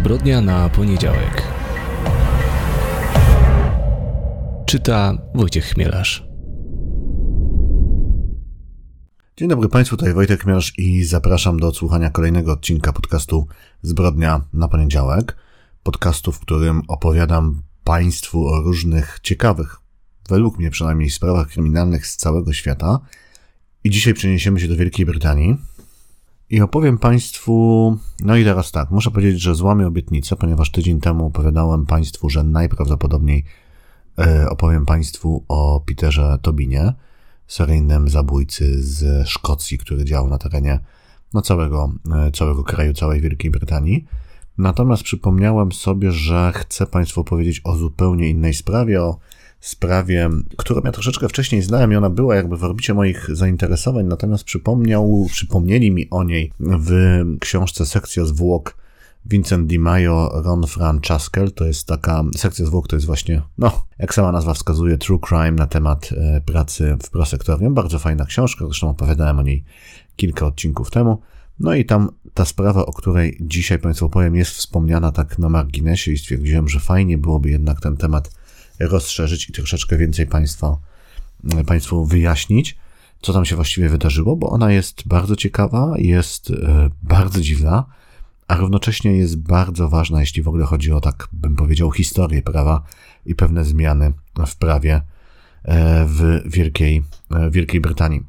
Zbrodnia na poniedziałek. Czyta Wojciech Chmielarz. Dzień dobry Państwu, tutaj Wojtek Chmielarz i zapraszam do odsłuchania kolejnego odcinka podcastu Zbrodnia na poniedziałek. Podcastu, w którym opowiadam Państwu o różnych ciekawych, według mnie przynajmniej, sprawach kryminalnych z całego świata. I dzisiaj przeniesiemy się do Wielkiej Brytanii, i opowiem Państwu, no i teraz tak, muszę powiedzieć, że złamię obietnicę, ponieważ tydzień temu opowiadałem Państwu, że najprawdopodobniej e, opowiem Państwu o Peterze Tobinie, seryjnym zabójcy z Szkocji, który działał na terenie no, całego, e, całego kraju, całej Wielkiej Brytanii. Natomiast przypomniałem sobie, że chcę Państwu powiedzieć o zupełnie innej sprawie, o sprawie, którą ja troszeczkę wcześniej znałem i ona była jakby w orbicie moich zainteresowań, natomiast przypomniał, przypomnieli mi o niej w książce Sekcja zwłok Vincent Di Maio, Ron Franceskel, to jest taka sekcja zwłok, to jest właśnie, no, jak sama nazwa wskazuje, true crime na temat e, pracy w prosektorium. Bardzo fajna książka, zresztą opowiadałem o niej kilka odcinków temu. No i tam ta sprawa, o której dzisiaj Państwu powiem, jest wspomniana tak na marginesie i stwierdziłem, że fajnie byłoby jednak ten temat rozszerzyć i troszeczkę więcej Państwa, Państwu wyjaśnić, co tam się właściwie wydarzyło, bo ona jest bardzo ciekawa, jest e, bardzo dziwna, a równocześnie jest bardzo ważna, jeśli w ogóle chodzi o, tak bym powiedział, historię prawa i pewne zmiany w prawie e, w Wielkiej, e, Wielkiej Brytanii.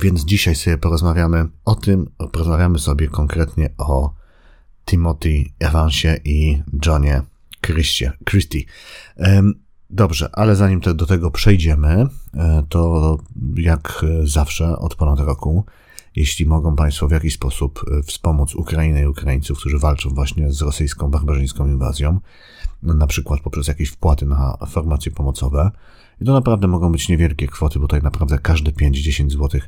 Więc dzisiaj sobie porozmawiamy o tym, porozmawiamy sobie konkretnie o Timothy Evansie i Johnie Christie, Christie. Dobrze, ale zanim te, do tego przejdziemy, e, to jak zawsze od ponad roku, jeśli mogą Państwo w jakiś sposób e, wspomóc Ukrainę i Ukraińców, którzy walczą właśnie z rosyjską barbarzyńską inwazją, na przykład poprzez jakieś wpłaty na formacje pomocowe, i to naprawdę mogą być niewielkie kwoty, bo tutaj naprawdę każde 5-10 zł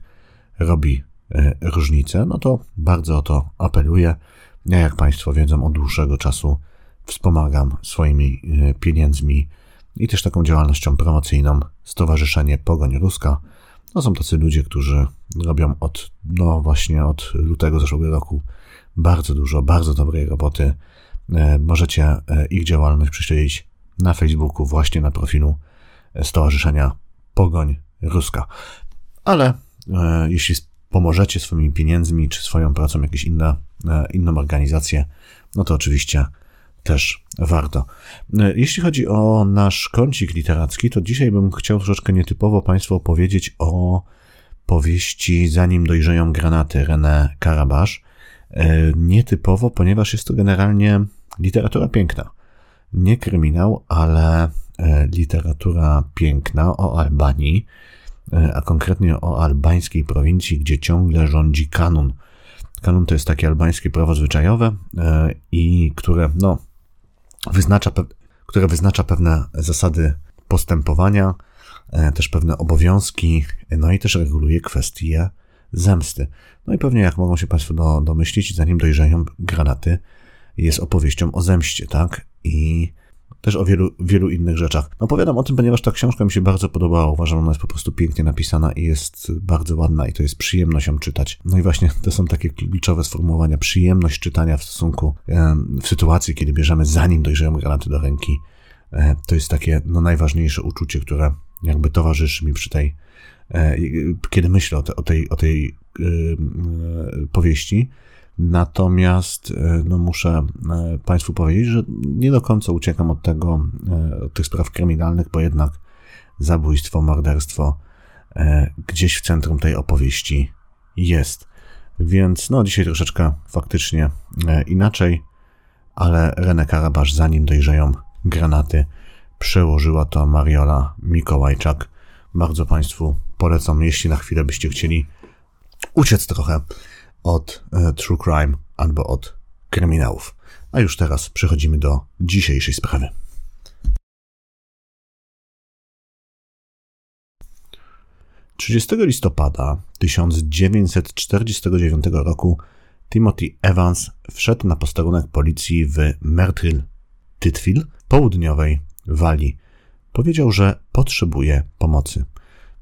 robi e, różnicę, no to bardzo o to apeluję. Ja, jak Państwo wiedzą, od dłuższego czasu wspomagam swoimi e, pieniędzmi i też taką działalnością promocyjną Stowarzyszenie Pogoń Ruska. No są tacy ludzie, którzy robią od, no właśnie od lutego zeszłego roku bardzo dużo, bardzo dobrej roboty. E, możecie e, ich działalność prześledzić na Facebooku, właśnie na profilu Stowarzyszenia Pogoń Ruska. Ale jeśli pomożecie swoimi pieniędzmi, czy swoją pracą jakieś inne, inną organizację, no to oczywiście też warto. Jeśli chodzi o nasz kącik literacki, to dzisiaj bym chciał troszeczkę nietypowo Państwu opowiedzieć o powieści Zanim dojrzeją granaty René Karabasz. E, nietypowo, ponieważ jest to generalnie literatura piękna. Nie kryminał, ale e, literatura piękna o Albanii, e, a konkretnie o albańskiej prowincji, gdzie ciągle rządzi kanun. Kanun to jest takie albańskie prawo zwyczajowe i które, no, wyznacza, które wyznacza pewne zasady postępowania, e, też pewne obowiązki, no i też reguluje kwestie zemsty. No i pewnie, jak mogą się Państwo do, domyślić, zanim dojrzeją granaty, jest opowieścią o zemście, tak? I też o wielu, wielu innych rzeczach. No opowiadam o tym, ponieważ ta książka mi się bardzo podobała. Uważam, ona jest po prostu pięknie napisana i jest bardzo ładna i to jest przyjemność ją czytać. No i właśnie to są takie kluczowe sformułowania. Przyjemność czytania w stosunku, w sytuacji, kiedy bierzemy zanim dojrzeją granaty do ręki. E, to jest takie no, najważniejsze uczucie, które jakby towarzyszy mi przy tej, e, kiedy myślę o, o tej, o tej yy, powieści. Natomiast e, no, muszę e, Państwu powiedzieć, że nie do końca uciekam od tego, e, od tych spraw kryminalnych, bo jednak zabójstwo, morderstwo gdzieś w centrum tej opowieści jest. Więc no, dzisiaj troszeczkę faktycznie inaczej, ale René Karabasz, zanim dojrzeją granaty, przełożyła to Mariola Mikołajczak. Bardzo Państwu polecam, jeśli na chwilę byście chcieli uciec trochę od e, true crime albo od kryminałów. A już teraz przechodzimy do dzisiejszej sprawy. Trzydziestego listopada 1949 roku Timothy Evans wszedł na posterunek policji w Merthyr Titfield, południowej Walii. Powiedział, że potrzebuje pomocy.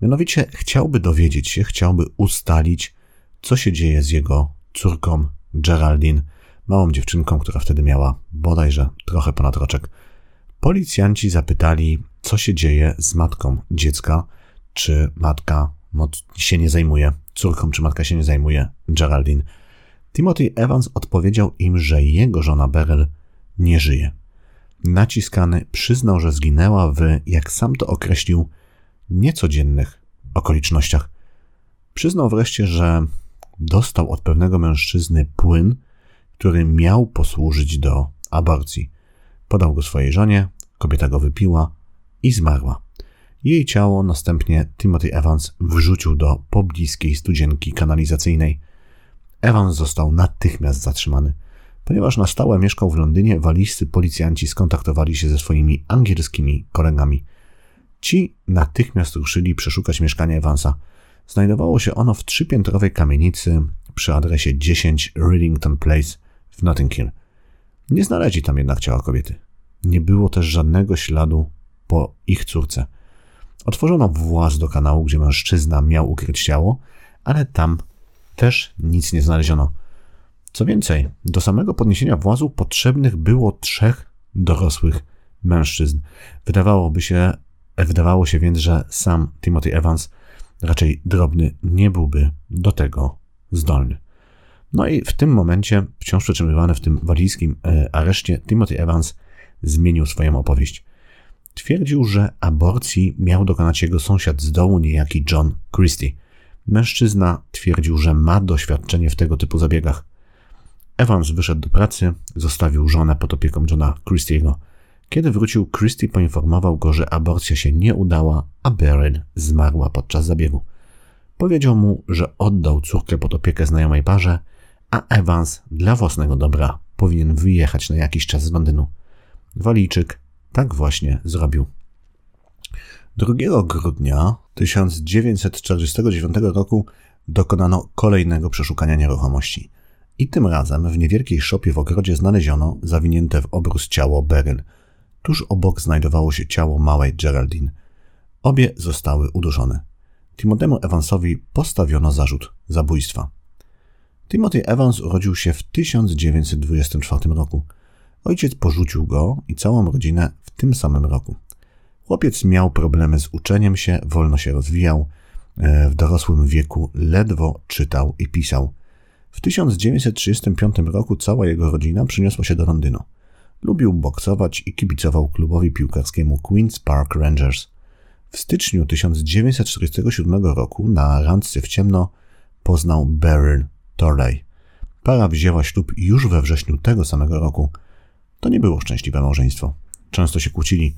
Mianowicie chciałby dowiedzieć się, chciałby ustalić, co się dzieje z jego córką Geraldine, małą dziewczynką, która wtedy miała bodajże trochę ponad roczek. Policjanci zapytali, co się dzieje z matką dziecka, czy matka się nie zajmuje córką, czy matka się nie zajmuje Geraldine. Timothy Evans odpowiedział im, że jego żona Beryl nie żyje. Naciskany przyznał, że zginęła w, jak sam to określił, niecodziennych okolicznościach. Przyznał wreszcie, że dostał od pewnego mężczyzny płyn, który miał posłużyć do aborcji. Podał go swojej żonie, kobieta go wypiła i zmarła. Jej ciało następnie Timothy Evans wrzucił do pobliskiej studzienki kanalizacyjnej. Evans został natychmiast zatrzymany. Ponieważ na stałe mieszkał w Londynie, waliscy policjanci skontaktowali się ze swoimi angielskimi kolegami. Ci natychmiast ruszyli przeszukać mieszkanie Evansa. Znajdowało się ono w trzypiętrowej kamienicy przy adresie 10 Readington Place w Notting Hill. Nie znaleźli tam jednak ciała kobiety. Nie było też żadnego śladu po ich córce. Otworzono właz do kanału, gdzie mężczyzna miał ukryć ciało, ale tam też nic nie znaleziono. Co więcej, do samego podniesienia włazu potrzebnych było trzech dorosłych mężczyzn. Wydawałoby się, wydawało się więc, że sam Timothy Evans, raczej drobny, nie byłby do tego zdolny. No i w tym momencie, wciąż przetrzymywany w tym walijskim e, areszcie, Timothy Evans zmienił swoją opowieść. Twierdził, że aborcji miał dokonać jego sąsiad z dołu, niejaki John Christie. Mężczyzna twierdził, że ma doświadczenie w tego typu zabiegach. Evans wyszedł do pracy, zostawił żonę pod opieką Johna Christiego. Kiedy wrócił, Christie poinformował go, że aborcja się nie udała, a Beryl zmarła podczas zabiegu. Powiedział mu, że oddał córkę pod opiekę znajomej parze, a Evans dla własnego dobra powinien wyjechać na jakiś czas z Londynu. Walijczyk tak właśnie zrobił. 2 grudnia 1949 roku dokonano kolejnego przeszukania nieruchomości. I tym razem w niewielkiej szopie w ogrodzie znaleziono zawinięte w obrus ciało Beryl. Tuż obok znajdowało się ciało małej Geraldine. Obie zostały uduszone. Timothemu Evansowi postawiono zarzut zabójstwa. Timothy Evans urodził się w 1924 roku. Ojciec porzucił go i całą rodzinę w tym samym roku. Chłopiec miał problemy z uczeniem się, wolno się rozwijał, e, w dorosłym wieku ledwo czytał i pisał. W 1935 roku cała jego rodzina przyniosła się do Londynu. Lubił boksować i kibicował klubowi piłkarskiemu Queen's Park Rangers. W styczniu 1947 roku na randce w ciemno poznał Beryl Torley. Para wzięła ślub już we wrześniu tego samego roku. To nie było szczęśliwe małżeństwo. Często się kłócili.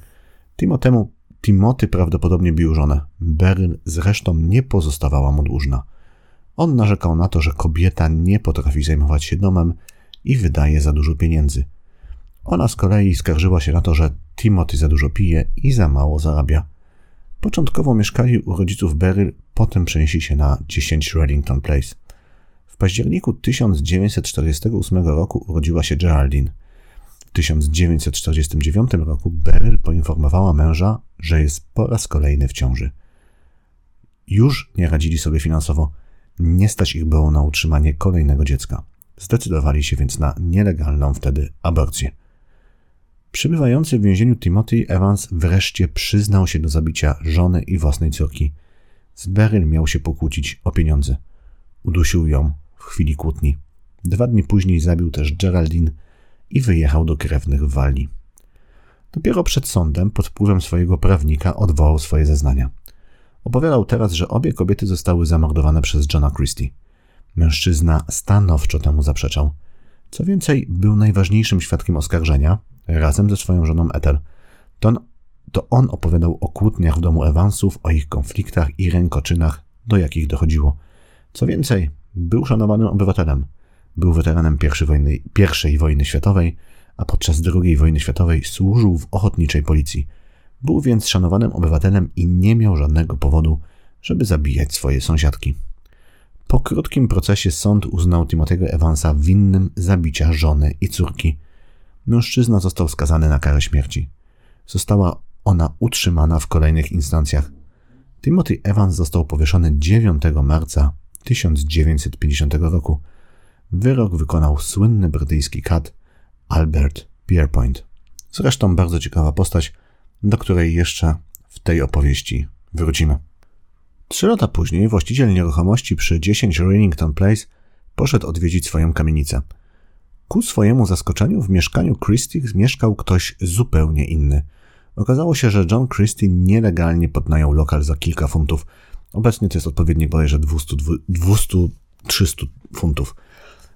Timotemu Timoty prawdopodobnie bił żonę. Beryl zresztą nie pozostawała mu dłużna. On narzekał na to, że kobieta nie potrafi zajmować się domem i wydaje za dużo pieniędzy. Ona z kolei skarżyła się na to, że Timothy za dużo pije i za mało zarabia. Początkowo mieszkali u rodziców Beryl, potem przenieśli się na 10 Reddington Place. W październiku 1948 roku urodziła się Geraldine. W 1949 roku Beryl poinformowała męża, że jest po raz kolejny w ciąży. Już nie radzili sobie finansowo. Nie stać ich było na utrzymanie kolejnego dziecka. Zdecydowali się więc na nielegalną wtedy aborcję. Przybywający w więzieniu Timothy Evans wreszcie przyznał się do zabicia żony i własnej córki. Z Beryl miał się pokłócić o pieniądze. Udusił ją w chwili kłótni. Dwa dni później zabił też Geraldine i wyjechał do krewnych w Walii. Dopiero przed sądem, pod wpływem swojego prawnika, odwołał swoje zeznania. Opowiadał teraz, że obie kobiety zostały zamordowane przez Johna Christie. Mężczyzna stanowczo temu zaprzeczał. Co więcej, był najważniejszym świadkiem oskarżenia, razem ze swoją żoną Ethel. To on, to on opowiadał o kłótniach w domu Evansów, o ich konfliktach i rękoczynach, do jakich dochodziło. Co więcej, był szanowanym obywatelem. Był weteranem I wojny, wojny światowej, a podczas II wojny światowej służył w ochotniczej policji. Był więc szanowanym obywatelem i nie miał żadnego powodu, żeby zabijać swoje sąsiadki. Po krótkim procesie sąd uznał Timothy'ego Evansa winnym zabicia żony i córki. Mężczyzna został skazany na karę śmierci. Została ona utrzymana w kolejnych instancjach. Timothy Evans został powieszony 9 marca 1950 roku. wyrok wykonał słynny brytyjski kat Albert Pierpoint. Zresztą bardzo ciekawa postać, do której jeszcze w tej opowieści wrócimy. Trzy lata później właściciel nieruchomości przy 10 Rennington Place poszedł odwiedzić swoją kamienicę. Ku swojemu zaskoczeniu w mieszkaniu Christie mieszkał ktoś zupełnie inny. Okazało się, że John Christie nielegalnie podnajął lokal za kilka funtów. Obecnie to jest odpowiednik bodajże 200-300 funtów.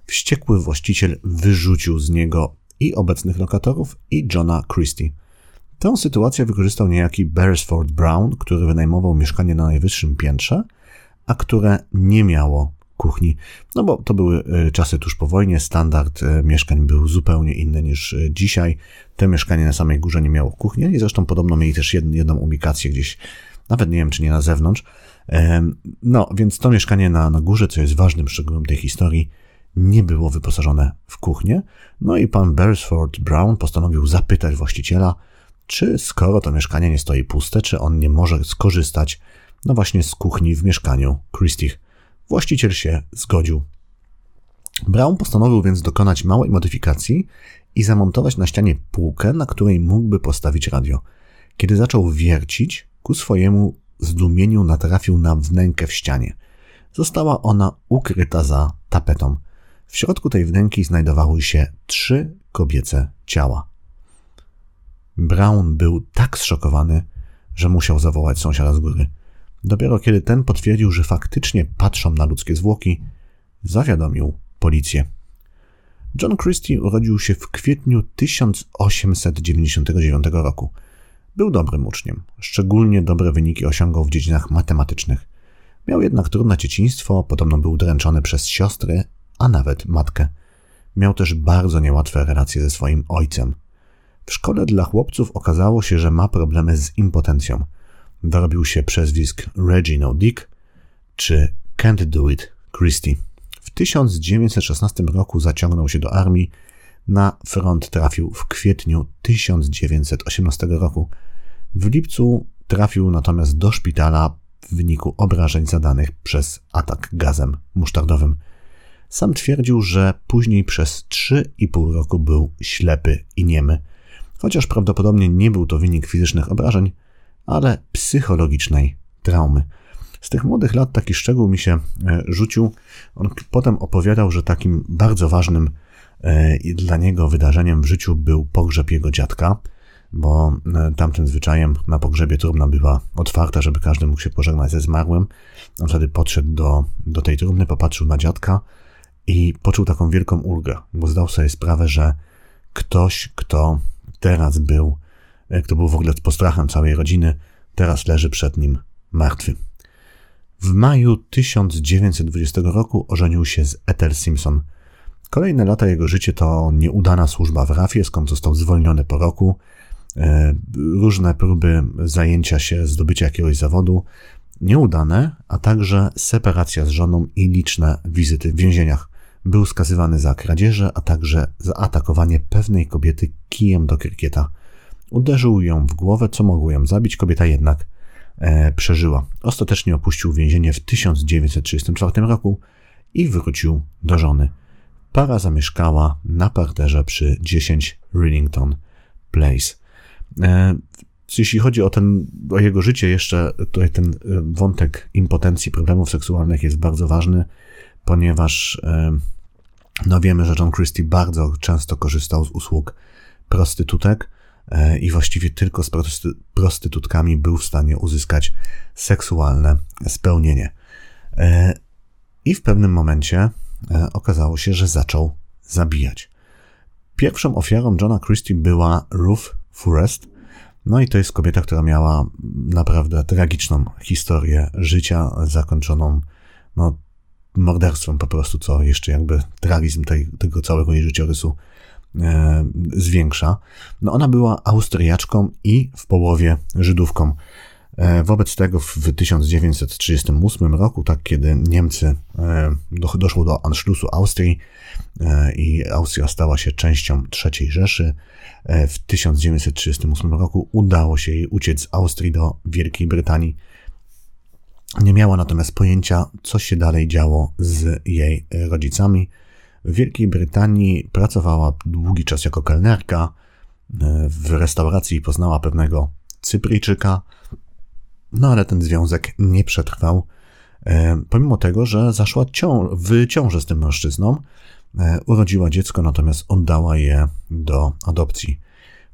Wściekły właściciel wyrzucił z niego i obecnych lokatorów, i Johna Christie. Tę sytuację wykorzystał niejaki Beresford Brown, który wynajmował mieszkanie na najwyższym piętrze, a które nie miało kuchni. No bo to były y, czasy tuż po wojnie, standard y, mieszkań był zupełnie inny niż y, dzisiaj. To mieszkanie na samej górze nie miało kuchni, i zresztą podobno mieli też jedną ubikację gdzieś, nawet nie wiem czy nie na zewnątrz. No, więc to mieszkanie na, na górze, co jest ważnym szczegółem tej historii, nie było wyposażone w kuchnię. No i pan Beresford Brown postanowił zapytać właściciela, czy skoro to mieszkanie nie stoi puste, czy on nie może skorzystać, no właśnie z kuchni w mieszkaniu Christich. Właściciel się zgodził. Brown postanowił więc dokonać małej modyfikacji i zamontować na ścianie półkę, na której mógłby postawić radio. Kiedy zaczął wiercić, ku swojemu zdumieniu natrafił na wnękę w ścianie. Została ona ukryta za tapetą. W środku tej wnęki znajdowały się trzy kobiece ciała. Brown był tak zszokowany, że musiał zawołać sąsiada z góry. Dopiero kiedy ten potwierdził, że faktycznie patrzą na ludzkie zwłoki, zawiadomił policję. John Christie urodził się w kwietniu 1899 roku. Był dobrym uczniem. Szczególnie dobre wyniki osiągał w dziedzinach matematycznych. Miał jednak trudne dzieciństwo, podobno był dręczony przez siostry, a nawet matkę. Miał też bardzo niełatwe relacje ze swoim ojcem. W szkole dla chłopców okazało się, że ma problemy z impotencją. Dorobił się przezwisk Reginald Dick czy Can't Do It Christie. W 1916 roku zaciągnął się do armii. Na front trafił w kwietniu 1918 roku. W lipcu trafił natomiast do szpitala w wyniku obrażeń zadanych przez atak gazem musztardowym. Sam twierdził, że później przez 3,5 roku był ślepy i niemy, chociaż prawdopodobnie nie był to wynik fizycznych obrażeń, ale psychologicznej traumy. Z tych młodych lat taki szczegół mi się e, rzucił. On potem opowiadał, że takim bardzo ważnym e, dla niego wydarzeniem w życiu był pogrzeb jego dziadka, bo e, tamtym zwyczajem na pogrzebie trumna była otwarta, żeby każdy mógł się pożegnać ze zmarłym. On wtedy podszedł do, do tej trumny, popatrzył na dziadka i poczuł taką wielką ulgę, bo zdał sobie sprawę, że ktoś, kto teraz był, kto był w ogóle postrachem całej rodziny, teraz leży przed nim martwy. W maju 1920 roku ożenił się z Ethel Simpson. Kolejne lata jego życia to nieudana służba w rafie, skąd został zwolniony po roku, e, różne próby zajęcia się, zdobycia jakiegoś zawodu, nieudane, a także separacja z żoną i liczne wizyty w więzieniach. Był skazywany za kradzieże, a także za atakowanie pewnej kobiety kijem do krykieta. Uderzył ją w głowę, co mogło ją zabić, kobieta jednak e, przeżyła. Ostatecznie opuścił więzienie w 1934 roku i wrócił do żony. Para zamieszkała na parterze przy 10 Rillington Place. E, jeśli chodzi o, ten, o jego życie, jeszcze tutaj ten e, wątek impotencji, problemów seksualnych jest bardzo ważny, ponieważ e, no wiemy, że John Christie bardzo często korzystał z usług prostytutek i właściwie tylko z prostytutkami był w stanie uzyskać seksualne spełnienie. E, I w pewnym momencie e, okazało się, że zaczął zabijać. Pierwszą ofiarą Johna Christie była Ruth Forrest. No i to jest kobieta, która miała naprawdę tragiczną historię życia, zakończoną no, morderstwem po prostu, co jeszcze jakby tragizm tej, tego całego jej życiorysu e, zwiększa. No ona była Austriaczką i w połowie Żydówką. E, wobec tego w 1938 roku, tak kiedy Niemcy e, do, doszło do Anschlussu Austrii e, i Austria stała się częścią III Rzeszy, e, w 1938 roku udało się jej uciec z Austrii do Wielkiej Brytanii nie miała natomiast pojęcia, co się dalej działo z jej rodzicami. W Wielkiej Brytanii pracowała długi czas jako kelnerka. W restauracji poznała pewnego Cypryjczyka, no ale ten związek nie przetrwał. E, pomimo tego, że zaszła w ciążę z tym mężczyzną, e, urodziła dziecko, natomiast oddała je do adopcji.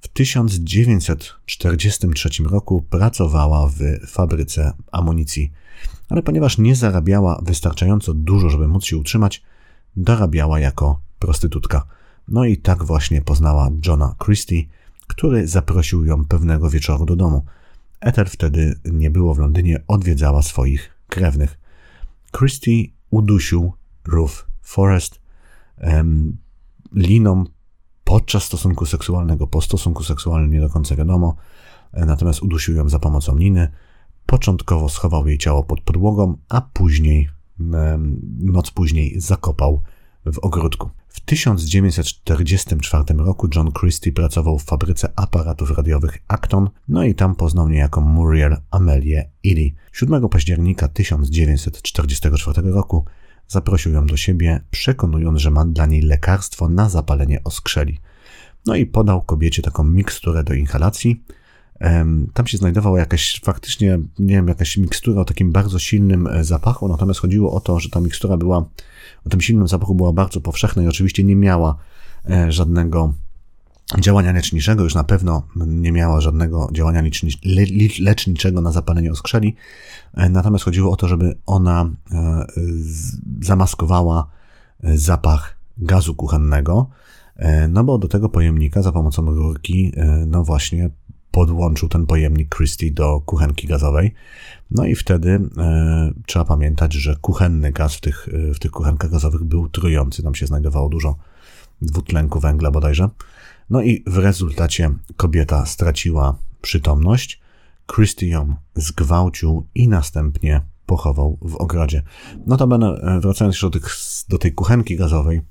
W 1943 roku pracowała w fabryce amunicji, ale ponieważ nie zarabiała wystarczająco dużo, żeby móc się utrzymać, dorabiała jako prostytutka. No i tak właśnie poznała Johna Christie, który zaprosił ją pewnego wieczoru do domu. Ethel wtedy nie było w Londynie, odwiedzała swoich krewnych. Christie udusił Ruth Forrest um, liną podczas stosunku seksualnego, po stosunku seksualnym nie do końca wiadomo, e, natomiast udusił ją za pomocą liny. Początkowo schował jej ciało pod podłogą, a później, noc później, zakopał w ogródku. W 1944 roku John Christie pracował w fabryce aparatów radiowych Acton, no i tam poznał niejako Muriel Amelię Ely. 7 października 1944 roku zaprosił ją do siebie, przekonując, że ma dla niej lekarstwo na zapalenie oskrzeli. No i podał kobiecie taką miksturę do inhalacji. Tam się znajdowała jakaś faktycznie, nie wiem, jakaś mikstura o takim bardzo silnym e, zapachu, natomiast chodziło o to, że ta mikstura była, o tym silnym zapachu była bardzo powszechna i oczywiście nie miała e, żadnego działania leczniczego, już na pewno nie miała żadnego działania leczniczego na zapalenie oskrzeli, e, natomiast chodziło o to, żeby ona zamaskowała zapach gazu kuchennego, no bo do tego pojemnika za pomocą rurki, no właśnie podłączył ten pojemnik Christie do kuchenki gazowej. No i wtedy e, trzeba pamiętać, że kuchenny gaz w tych, w tych kuchenkach gazowych był trujący. Tam się znajdowało dużo dwutlenku węgla bodajże. No i w rezultacie kobieta straciła przytomność. Christie ją zgwałcił i następnie pochował w ogrodzie. Notabene, e, wracając jeszcze do, tych, do tej kuchenki gazowej,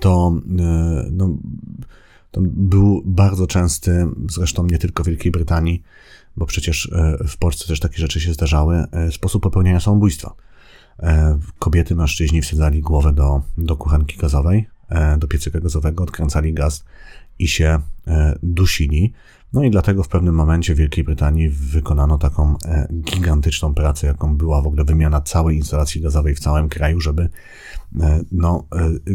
to e, no, to był bardzo częsty, zresztą nie tylko w Wielkiej Brytanii, bo przecież e, w Polsce też takie rzeczy się zdarzały, e, sposób popełniania samobójstwa. E, kobiety, mężczyźni wsadzali głowę do, do kuchenki gazowej, do piecyka gazowego, odkręcali gaz i się dusili. No i dlatego w pewnym momencie w Wielkiej Brytanii wykonano taką gigantyczną pracę, jaką była w ogóle wymiana całej instalacji gazowej w całym kraju, żeby no,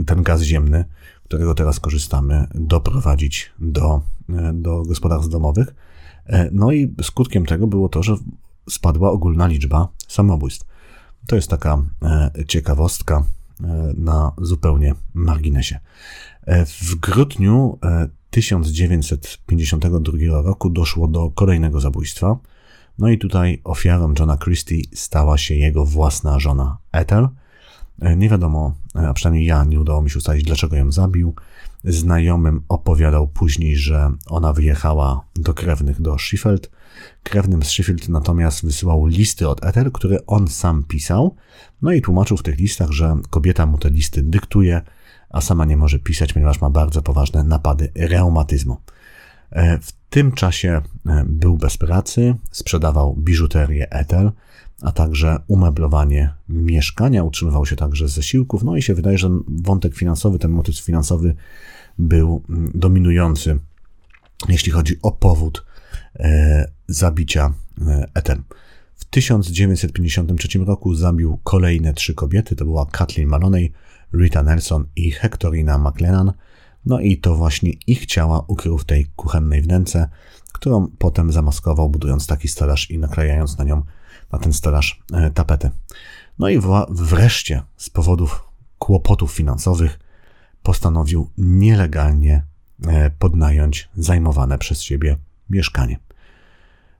ten gaz ziemny którego teraz korzystamy, doprowadzić do, e, do gospodarstw domowych. E, no i skutkiem tego było to, że spadła ogólna liczba samobójstw. To jest taka e, ciekawostka na zupełnie marginesie. W grudniu 1952 roku doszło do kolejnego zabójstwa. No i tutaj ofiarą Johna Christie stała się jego własna żona Ethel. E, nie wiadomo, e, a przynajmniej ja nie udało mi się ustalić, dlaczego ją zabił. Znajomym opowiadał później, że ona wyjechała do krewnych do Sheffield. Krewnym z Sheffield natomiast wysyłał listy od Ethel, które on sam pisał. No i tłumaczył w tych listach, że kobieta mu te listy dyktuje, a sama nie może pisać, ponieważ ma bardzo poważne napady reumatyzmu. E, w tym czasie był bez pracy, sprzedawał biżuterię Ethel a także umeblowanie mieszkania. Utrzymywał się także z zasiłków. No i się wydaje, że wątek finansowy, ten motyw finansowy był mm, dominujący, jeśli chodzi o powód e, zabicia e, Eten. W 1953 roku zabił kolejne trzy kobiety. To była Kathleen Maloney, Rita Nelson i Hectorina McLennan. No i to właśnie ich ciała ukrył w tej kuchennej wnęce, którą potem zamaskował, budując taki stelaż i naklejając na nią na ten stelaż e, tapety. No i wreszcie z powodów kłopotów finansowych postanowił nielegalnie e, podnająć zajmowane przez siebie mieszkanie.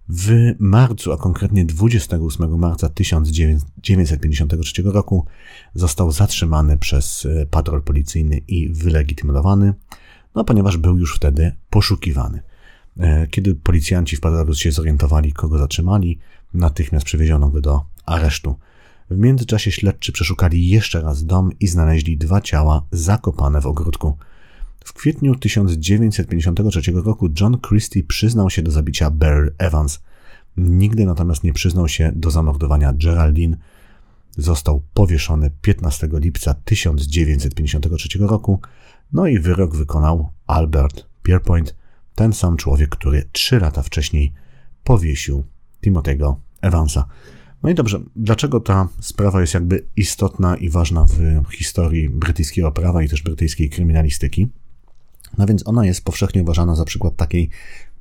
W marcu, a konkretnie 28 marca 1953 roku został zatrzymany przez e, patrol policyjny i wylegitymowany, no ponieważ był już wtedy poszukiwany. Kiedy policjanci w patrolu się zorientowali, kogo zatrzymali, Natychmiast przewieziono go do aresztu. W międzyczasie śledczy przeszukali jeszcze raz dom i znaleźli dwa ciała zakopane w ogródku. W kwietniu 1953 roku John Christie przyznał się do zabicia Beryl Evans. Nigdy natomiast nie przyznał się do zamordowania Geraldine. został powieszony 15 lipca 1953 roku, no i wyrok wykonał Albert Pierpoint, ten sam człowiek, który trzy lata wcześniej powiesił Timothy'ego Evansa. No i dobrze, dlaczego ta sprawa jest jakby istotna i ważna w historii brytyjskiego prawa i też brytyjskiej kryminalistyki? No więc ona jest powszechnie uważana za przykład takiej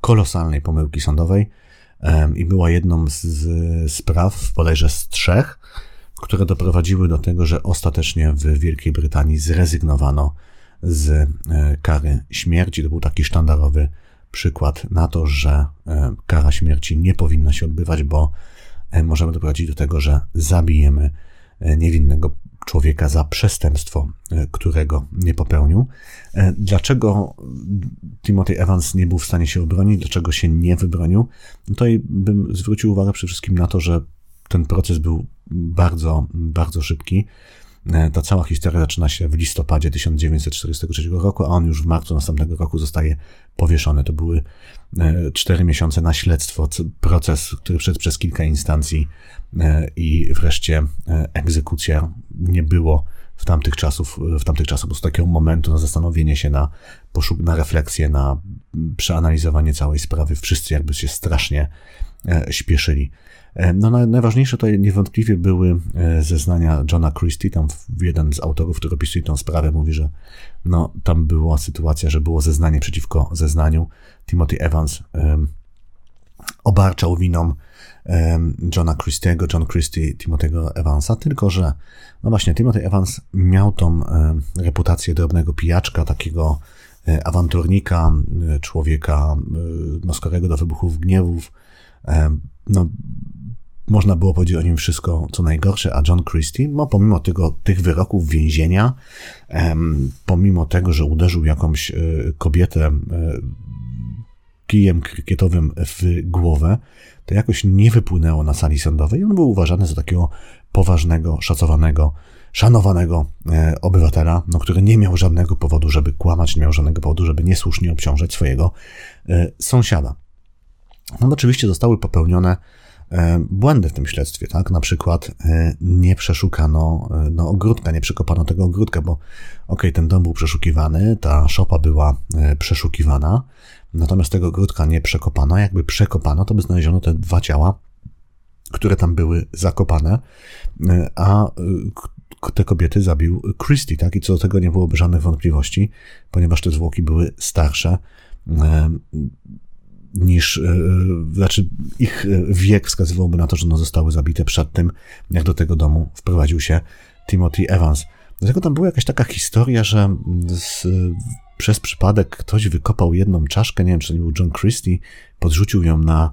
kolosalnej pomyłki sądowej i była jedną z spraw, bodajże z trzech, które doprowadziły do tego, że ostatecznie w Wielkiej Brytanii zrezygnowano z e, kary śmierci. To był taki sztandarowy przykład na to, że e, kara śmierci nie powinna się odbywać, bo e, możemy doprowadzić do tego, że zabijemy niewinnego człowieka za przestępstwo, którego nie popełnił. Dlaczego Timothy Evans nie był w stanie się obronić, dlaczego się nie wybronił? No Tutaj bym zwrócił uwagę przede wszystkim na to, że ten proces był bardzo, bardzo szybki. E, ta cała historia zaczyna się w listopadzie 1943 roku, a on już w marcu następnego roku zostaje powieszony. To były e, cztery miesiące na śledztwo, proces, który przed przez kilka instancji e, i wreszcie egzekucja. Nie było w tamtych czasów, w tamtych czasach po prostu takiego momentu na zastanowienie się, na, poszuk- na refleksję, na przeanalizowanie całej sprawy. Wszyscy jakby się strasznie śpieszyli. E, no, najważniejsze to niewątpliwie były e, zeznania Johna Christie. Tam jeden z autorów, który opisuje tę sprawę, mówi, że no, tam była sytuacja, że było zeznanie przeciwko zeznaniu. Timothy Evans obarczał winą Johna Christiego, John Christie Timothy'ego Evansa, tylko że, no właśnie, Timothy Evans miał tą reputację drobnego pijaczka, takiego e, awanturnika, człowieka no, skorego do wybuchów gniewów, no, można było powiedzieć o nim wszystko, co najgorsze, a John Christie, no, pomimo tego, tych wyroków więzienia, pomimo tego, że uderzył jakąś e, kobietę e, kijem krykietowym w głowę, to jakoś nie wypłynęło na sali sądowej on był uważany za takiego poważnego, szacowanego, szanowanego e, obywatela, no, który nie miał żadnego powodu, żeby kłamać, nie miał żadnego powodu, żeby niesłusznie obciążać swojego sąsiada. No oczywiście zostały popełnione e, błędy w tym śledztwie, tak? Na przykład e, nie przeszukano e, no, ogródka, nie przekopano tego ogródka, bo okej, okay, ten dom był przeszukiwany, ta szopa była przeszukiwana, natomiast tego ogródka nie przekopano. Jakby przekopano, to by znaleziono te dwa ciała, które tam były zakopane, a te kobiety zabił Christie, tak? I co do tego nie byłoby żadnych wątpliwości, ponieważ te zwłoki były starsze niż, e, znaczy ich wiek wskazywałby na to, że one zostały zabite przed tym, jak do tego domu wprowadził się Timothy Evans. Dlatego tam była jakaś taka historia, że z, przez przypadek ktoś wykopał jedną czaszkę, nie wiem, czy to był John Christie, podrzucił ją na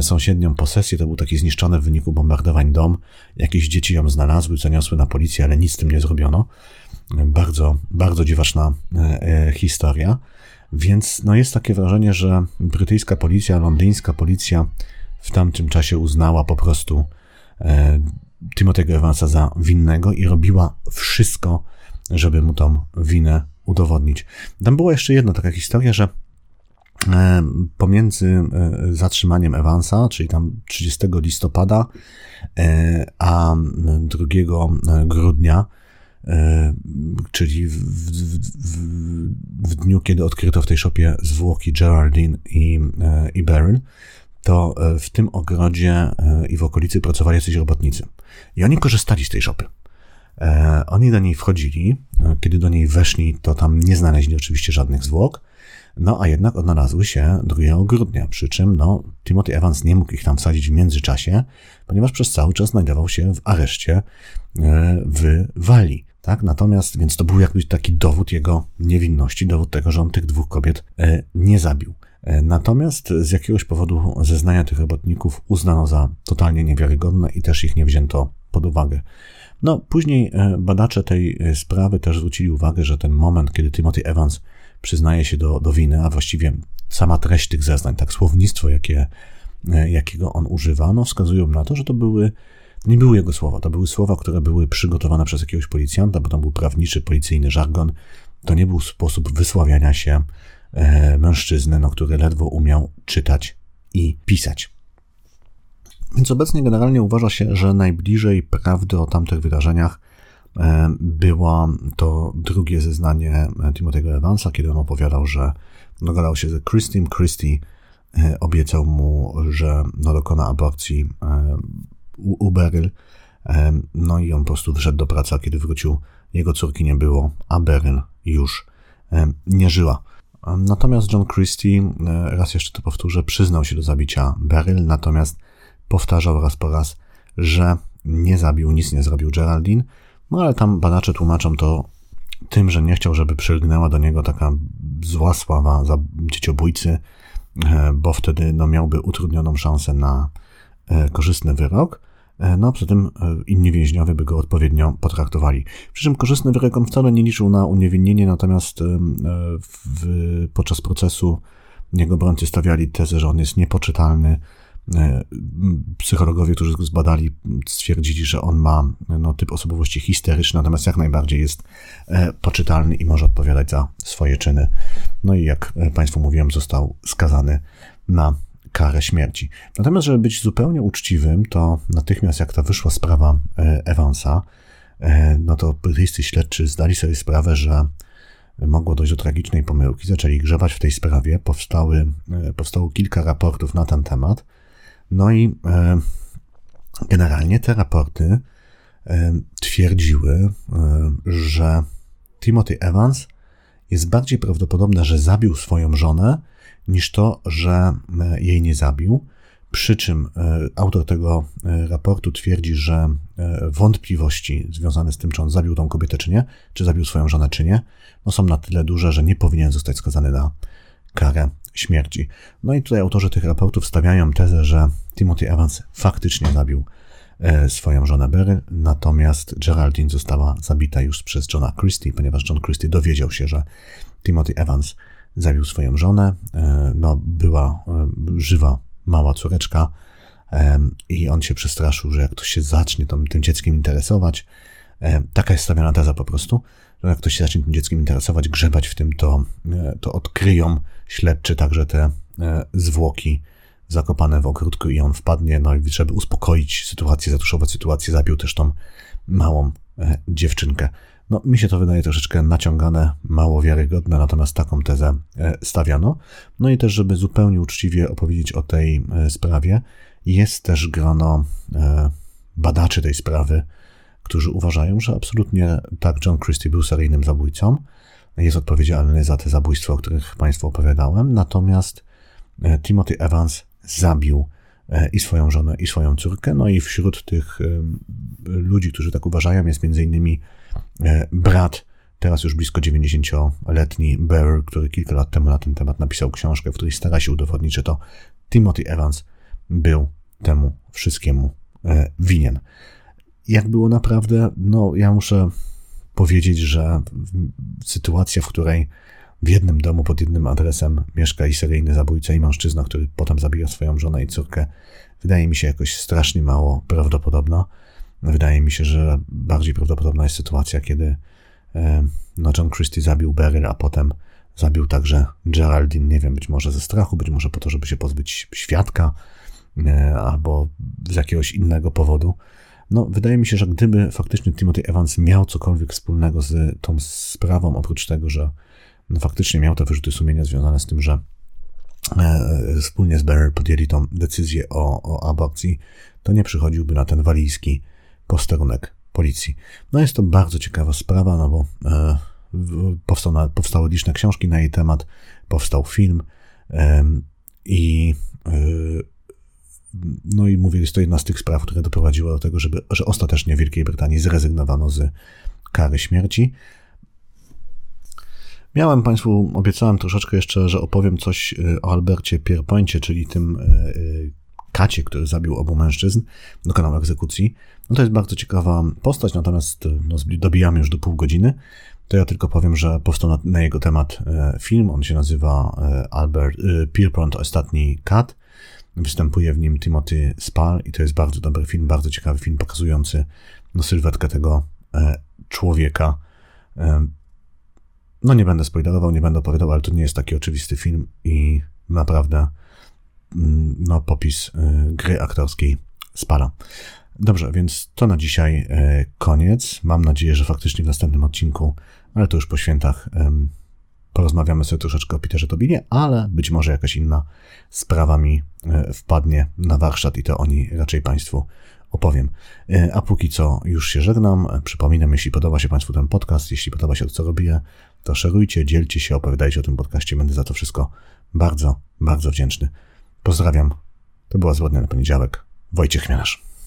sąsiednią posesję, to był taki zniszczony w wyniku bombardowań dom. Jakieś dzieci ją znalazły, zaniosły na policję, ale nic z tym nie zrobiono. Bardzo, bardzo dziwaczna e, e, historia. Więc no jest takie wrażenie, że brytyjska policja, londyńska policja w tamtym czasie uznała po prostu e, Timothy'ego Evansa za winnego i robiła wszystko, żeby mu tą winę udowodnić. Tam była jeszcze jedna taka historia, że e, pomiędzy e, zatrzymaniem Evansa, czyli tam 30 listopada, e, a 2 grudnia czyli w, w, w, w, dniu, kiedy odkryto w tej szopie zwłoki Geraldine i, e, i Beryl, to e, w tym ogrodzie i w okolicy pracowali jacyś robotnicy. I oni korzystali z tej szopy. Oni do niej wchodzili. Kiedy do niej weszli, to tam nie znaleźli oczywiście żadnych zwłok. No a jednak odnalazły się 2 grudnia, przy czym no, Timothy Evans nie mógł ich tam wsadzić w międzyczasie, ponieważ przez cały czas znajdował się w areszcie w Walii. Tak? Natomiast, więc to był jakby taki dowód jego niewinności, dowód tego, że on tych dwóch kobiet e, nie zabił. E, natomiast z jakiegoś powodu zeznania tych robotników uznano za totalnie niewiarygodne i też ich nie wzięto pod uwagę. No, później e, badacze tej sprawy też zwrócili uwagę, że ten moment, kiedy Timothy Evans przyznaje się do, do winy, a właściwie sama treść tych zeznań, tak słownictwo, jakie, jakiego on używa, no, wskazują na to, że to były to nie były jego słowa, to były słowa, które były przygotowane przez jakiegoś policjanta, bo tam był prawniczy, policyjny żargon. To nie był sposób wysławiania się e, mężczyzny, no, który ledwo umiał czytać i pisać. Więc obecnie generalnie uważa się, że najbliżej prawdy o tamtych wydarzeniach e, było to drugie zeznanie Timothy'ego Evansa, kiedy on opowiadał, że dogadał się ze Christine. Christie e, obiecał mu, że no, dokona aborcji u, u Beryl. No i on po prostu wyszedł do pracy, a kiedy wrócił, jego córki nie było, a Beryl już nie żyła. Natomiast John Christie, raz jeszcze to powtórzę, przyznał się do zabicia Beryl, natomiast powtarzał raz po raz, że nie zabił, nic nie zrobił Geraldine, no ale tam badacze tłumaczą to tym, że nie chciał, żeby przylgnęła do niego taka zła sława za dzieciobójcy, e, bo wtedy no, miałby utrudnioną szansę na e, korzystny wyrok. E, no, przy tym inni więźniowie by go odpowiednio potraktowali. Przy czym korzystny wyrok wcale nie liczył na uniewinnienie, natomiast w, podczas procesu jego obrońcy stawiali tezę, że on jest niepoczytalny, E, psychologowie, którzy go zbadali, stwierdzili, że on ma no, typ osobowości histeryczny, natomiast jak najbardziej jest e, poczytalny i może odpowiadać za swoje czyny. No i jak e, Państwu mówiłem, został skazany na karę śmierci. Natomiast, żeby być zupełnie uczciwym, to natychmiast jak ta wyszła sprawa Evansa, no to brytyjscy śledczy zdali sobie sprawę, że mogło dojść do tragicznej pomyłki, zaczęli grzebać w tej sprawie, powstały, powstało kilka raportów na ten temat, no i e, generalnie te raporty e, twierdziły, e, że Timothy Evans jest bardziej prawdopodobne, że zabił swoją żonę, niż to, że jej nie zabił. Przy czym autor tego raportu twierdzi, że wątpliwości związane z tym, czy on zabił tą kobietę, czy nie, czy zabił swoją żonę, czy nie, no są na tyle duże, że nie powinien zostać skazany na karę śmierci. No i tutaj autorzy tych raportów stawiają tezę, że Timothy Evans faktycznie zabił e, swoją żonę Beryl, natomiast Geraldine została zabita już przez Johna Christie, ponieważ John Christie dowiedział się, że Timothy Evans zabił swoją żonę. E, no, była e, żywa mała córeczka i on się przestraszył, że jak ktoś się zacznie tym, dzieckiem interesować, taka jest stawiana teza po prostu, że jak ktoś się zacznie tym dzieckiem interesować, grzebać w tym, to, to odkryją śledczy także te zwłoki zakopane w ogródku i on wpadnie, no i żeby uspokoić sytuację, zatuszować sytuację, zabił też tą małą e, dziewczynkę. No, mi się to wydaje troszeczkę naciągane, mało wiarygodne, natomiast taką tezę e, stawiano. No i też, żeby zupełnie uczciwie opowiedzieć o tej e, sprawie, jest też grono e, badaczy tej sprawy, którzy uważają, że absolutnie tak John Christie był seryjnym zabójcą, jest odpowiedzialny za te zabójstwa, o których Państwu opowiadałem, natomiast Timothy Evans zabił i swoją żonę, i swoją córkę. No i wśród tych ludzi, którzy tak uważają, jest między innymi brat, teraz już blisko 90-letni Bear, który kilka lat temu na ten temat napisał książkę, w której stara się udowodnić, że to Timothy Evans był temu wszystkiemu e, winien. Jak było naprawdę, no ja muszę powiedzieć, że sytuacja, w której w jednym domu pod jednym adresem mieszka i seryjny zabójca i mężczyzna, który potem zabija swoją żonę i córkę, wydaje mi się jakoś strasznie mało prawdopodobna. Wydaje mi się, że bardziej prawdopodobna jest sytuacja, kiedy e, no, John Christie zabił Beryl, a potem zabił także Geraldine, nie wiem, być może ze strachu, być może po to, żeby się pozbyć świadka, e, albo z jakiegoś innego powodu. No, wydaje mi się, że gdyby faktycznie Timothy Evans miał cokolwiek wspólnego z tą sprawą, oprócz tego, że no faktycznie miał te wyrzuty sumienia związane z tym, że e, wspólnie z Beryl podjęli tą decyzję o, o aborcji, to nie przychodziłby na ten walijski posterunek policji. No jest to bardzo ciekawa sprawa, no bo e, powstał na, powstały liczne książki na jej temat, powstał film i e, no i mówię, jest to jedna z tych spraw, które doprowadziła do tego, żeby, że ostatecznie w Wielkiej Brytanii zrezygnowano z kary śmierci. Miałem Państwu, obiecałem troszeczkę jeszcze, że opowiem coś e, o Albercie Pierpoincie, czyli tym kacie, który zabił obu mężczyzn, dokonał egzekucji. No to jest bardzo ciekawa postać, natomiast no, dobijamy już do pół godziny. To ja tylko powiem, że powstał na, na jego temat film. On się nazywa Albert Pierpont, Ostatni Kat. Występuje w nim Timothy Spall i to jest bardzo dobry film, bardzo ciekawy film pokazujący no, sylwetkę tego człowieka. No nie będę spoilerował, nie będę opowiadał, ale to nie jest taki oczywisty film i naprawdę mm, no, popis gry aktorskiej spala. Dobrze, więc to na dzisiaj e, koniec. Mam nadzieję, że faktycznie w następnym odcinku, ale to już po świętach, porozmawiamy sobie troszeczkę o Peterze Tobinie, ale być może jakaś inna sprawa mi e, wpadnie na warsztat i to oni raczej Państwu opowiem. E, a póki co już się żegnam. Przypominam, jeśli podoba się Państwu ten podcast, jeśli podoba się to, co robię, to szerujcie, dzielcie się, opowiadajcie o tym podcaście. Będę za to wszystko bardzo, bardzo wdzięczny. Pozdrawiam. To była Złodnia na poniedziałek. Wojciech Mianasz.